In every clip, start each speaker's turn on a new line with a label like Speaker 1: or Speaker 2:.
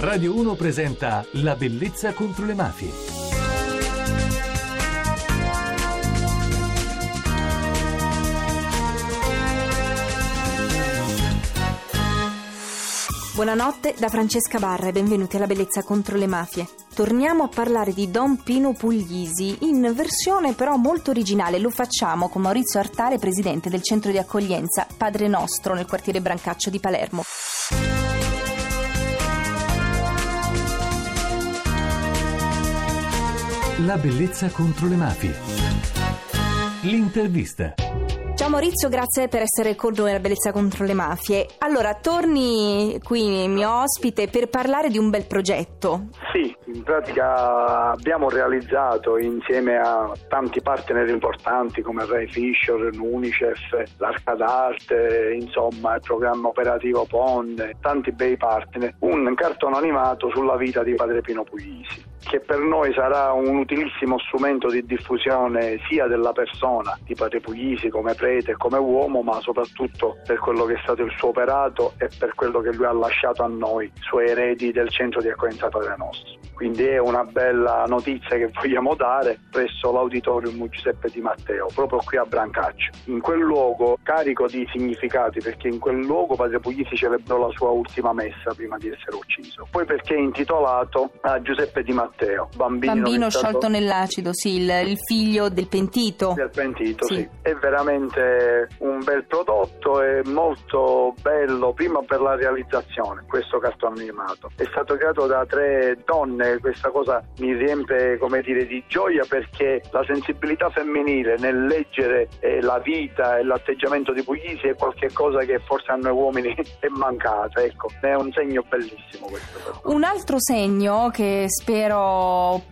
Speaker 1: Radio 1 presenta La bellezza contro le mafie.
Speaker 2: Buonanotte da Francesca Barra e benvenuti alla Bellezza contro le mafie. Torniamo a parlare di Don Pino Puglisi in versione però molto originale. Lo facciamo con Maurizio Artale, presidente del centro di accoglienza Padre Nostro nel quartiere Brancaccio di Palermo.
Speaker 1: La bellezza contro le mafie. L'intervista.
Speaker 2: Ciao Maurizio, grazie per essere con noi alla Bellezza contro le mafie. Allora, torni qui mio ospite per parlare di un bel progetto.
Speaker 3: Sì, in pratica abbiamo realizzato insieme a tanti partner importanti come Ray Fisher, Unicef, l'Arca d'Arte, insomma il programma operativo Ponde, tanti bei partner, un cartone animato sulla vita di Padre Pino Puglisi che per noi sarà un utilissimo strumento di diffusione sia della persona di Padre Puglisi come prete e come uomo, ma soprattutto per quello che è stato il suo operato e per quello che lui ha lasciato a noi, suoi eredi del centro di accoglienza Padre Nostro. Quindi è una bella notizia che vogliamo dare presso l'auditorium Giuseppe Di Matteo, proprio qui a Brancaccio. In quel luogo carico di significati, perché in quel luogo Padre Puglisi celebrò la sua ultima messa prima di essere ucciso. Poi perché è intitolato a Giuseppe Di Matteo, bambino,
Speaker 2: Bambino
Speaker 3: stato-
Speaker 2: sciolto nell'acido, sì, il, il figlio del pentito.
Speaker 3: del pentito,
Speaker 2: Sì.
Speaker 3: sì. È veramente un bel prodotto e molto bello, prima per la realizzazione, questo cartone animato. È stato creato da tre donne, questa cosa mi riempie, come dire, di gioia perché la sensibilità femminile nel leggere eh, la vita e l'atteggiamento di Puglisi è qualcosa che forse a noi uomini è mancata, ecco. È un segno bellissimo questo.
Speaker 2: Un altro segno che spero,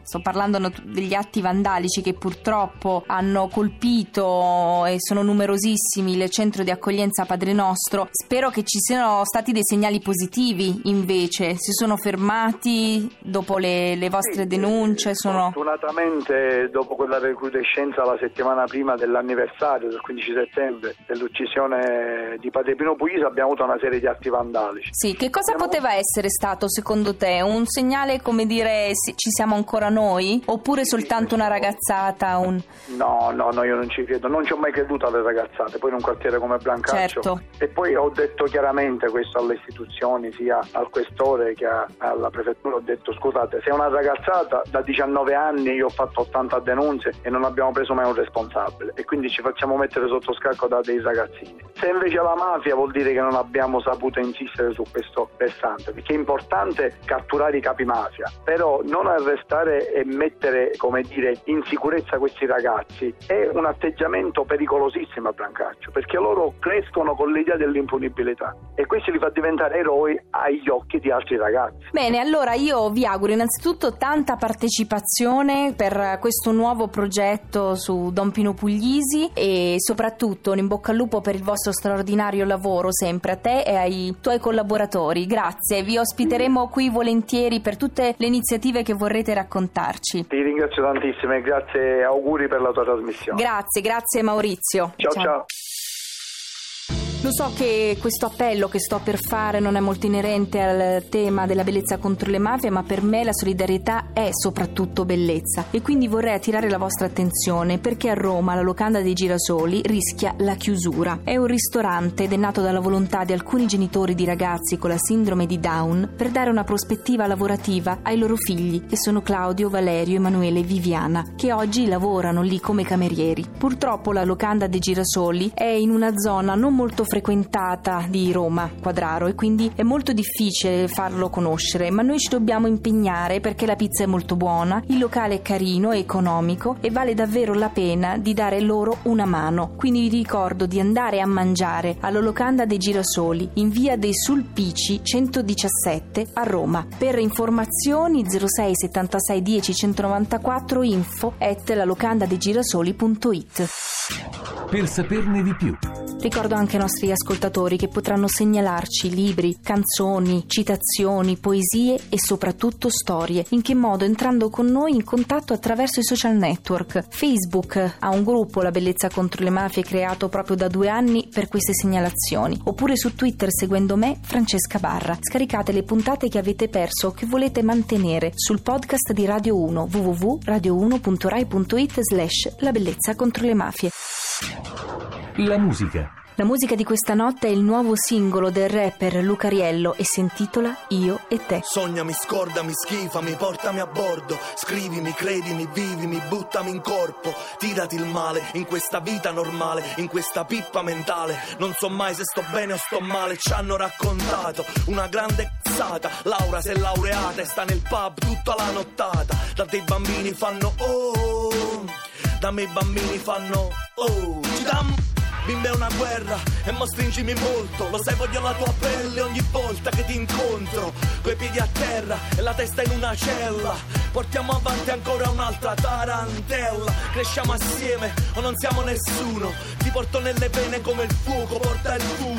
Speaker 2: sto parlando degli atti vandalici che purtroppo hanno colpito e sono numerosissimi il centro di accoglienza Padre Nostro, spero che ci siano stati dei segnali positivi invece, si sono fermati dopo le, le vostre
Speaker 3: Sì,
Speaker 2: denunce, sono...
Speaker 3: Fortunatamente dopo quella recrudescenza la settimana prima dell'anniversario del 15 settembre dell'uccisione di Padre Pino Puglisi abbiamo avuto una serie di atti vandalici.
Speaker 2: Sì, che cosa
Speaker 3: Abbiamo-
Speaker 2: poteva essere stato secondo te? Un segnale come dire ci siamo ancora noi? Oppure soltanto una ragazzata? Un...
Speaker 3: No, no, no, io non ci credo, non ci ho mai creduto alle ragazzate, poi in un quartiere come Brancaccio.
Speaker 2: Certo.
Speaker 3: E poi ho detto chiaramente questo alle istituzioni, sia al questore che alla prefettura, ho detto scusate, se è una ragazzata da 19 anni io ho fatto 80 denunce e non abbiamo preso mai un responsabile e quindi ci facciamo mettere sotto scacco da dei ragazzini. Se invece la mafia vuol dire che non abbiamo saputo insistere su questo versante, perché è importante catturare i capi mafia, però non arrestare e mettere, come dire, in sicurezza questi ragazzi è un atteggiamento pericolosissimo a Brancaccio, perché loro crescono con l'idea dell'impunibilità e questo li fa diventare eroi agli occhi di altri ragazzi.
Speaker 2: Bene, allora io vi auguro innanzitutto tanta partecipazione per questo nuovo progetto su Don Pino Puglisi e soprattutto un in bocca al lupo per il vostro straordinario lavoro sempre a te e ai tuoi collaboratori. Grazie, vi ospiteremo qui volentieri per tutte le iniziative che vorrete raccontarci.
Speaker 3: Ti ringrazio tantissimo e grazie auguri per la tua trasmissione.
Speaker 2: Grazie, grazie Maurizio.
Speaker 3: ciao. ciao.
Speaker 2: Lo so che questo appello che sto per fare non è molto inerente al tema della bellezza contro le mafie, ma per me la solidarietà è soprattutto bellezza e quindi vorrei attirare la vostra attenzione perché a Roma la locanda dei girasoli rischia la chiusura. È un ristorante ed è nato dalla volontà di alcuni genitori di ragazzi con la sindrome di Down per dare una prospettiva lavorativa ai loro figli, che sono Claudio, Valerio, Emanuele e Viviana, che oggi lavorano lì come camerieri. Purtroppo la locanda dei girasoli è in una zona non molto frequentata di Roma, Quadraro, e quindi è molto difficile farlo conoscere, ma noi ci dobbiamo impegnare perché la pizza è molto buona, il locale è carino e economico e vale davvero la pena di dare loro una mano. Quindi vi ricordo di andare a mangiare alla locanda dei girasoli in via dei Sulpici 117 a Roma. Per informazioni 06 76 10 194 info at lalocandadegirasoli.it
Speaker 1: Per saperne di più.
Speaker 2: Ricordo anche ai nostri ascoltatori che potranno segnalarci libri, canzoni, citazioni, poesie e soprattutto storie. In che modo? Entrando con noi in contatto attraverso i social network. Facebook ha un gruppo, La Bellezza contro le Mafie, creato proprio da due anni per queste segnalazioni. Oppure su Twitter seguendo me, Francesca Barra. Scaricate le puntate che avete perso o che volete mantenere sul podcast di Radio 1 www.radio1.rai.it slash La Bellezza contro le Mafie.
Speaker 1: La musica
Speaker 2: la musica di questa notte è il nuovo singolo del rapper Lucariello e si intitola Io e te.
Speaker 4: Sognami, scordami, schifami, portami a bordo. Scrivimi, credimi, vivimi, buttami in corpo. Tirati il male in questa vita normale, in questa pippa mentale. Non so mai se sto bene o sto male. Ci hanno raccontato una grande cazzata. Laura si è laureata e sta nel pub tutta la nottata. Da dei bambini fanno oh, da me i bambini fanno oh. Ci dam Bimba è una guerra e mo stringimi molto. Lo sai voglio la tua pelle ogni volta che ti incontro. Coi piedi a terra e la testa in una cella. Portiamo avanti ancora un'altra tarantella. Cresciamo assieme o non siamo nessuno. Ti porto nelle vene come il fuoco porta il fumo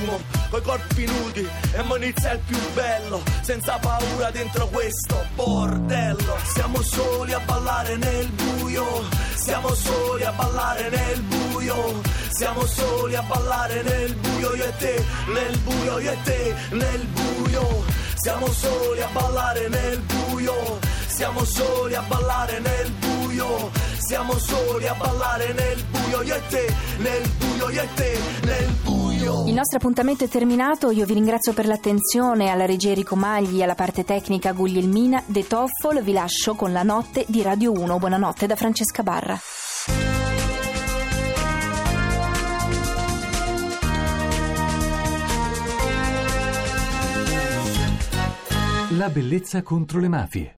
Speaker 4: Coi corpi nudi e mo inizia il più bello Senza paura dentro questo bordello Siamo soli a ballare nel buio Siamo soli a ballare nel buio Siamo soli a ballare nel buio io e te, nel buio io e te, nel buio. Siamo soli a ballare nel buio, siamo soli a ballare nel buio. Siamo soli a ballare nel buio io e te, nel buio io e te, nel buio.
Speaker 2: Il nostro appuntamento è terminato, io vi ringrazio per l'attenzione alla regia Enrico Magli, alla parte tecnica Guglielmina De Toffol, vi lascio con la notte di Radio 1. Buonanotte da Francesca Barra.
Speaker 1: La bellezza contro le mafie.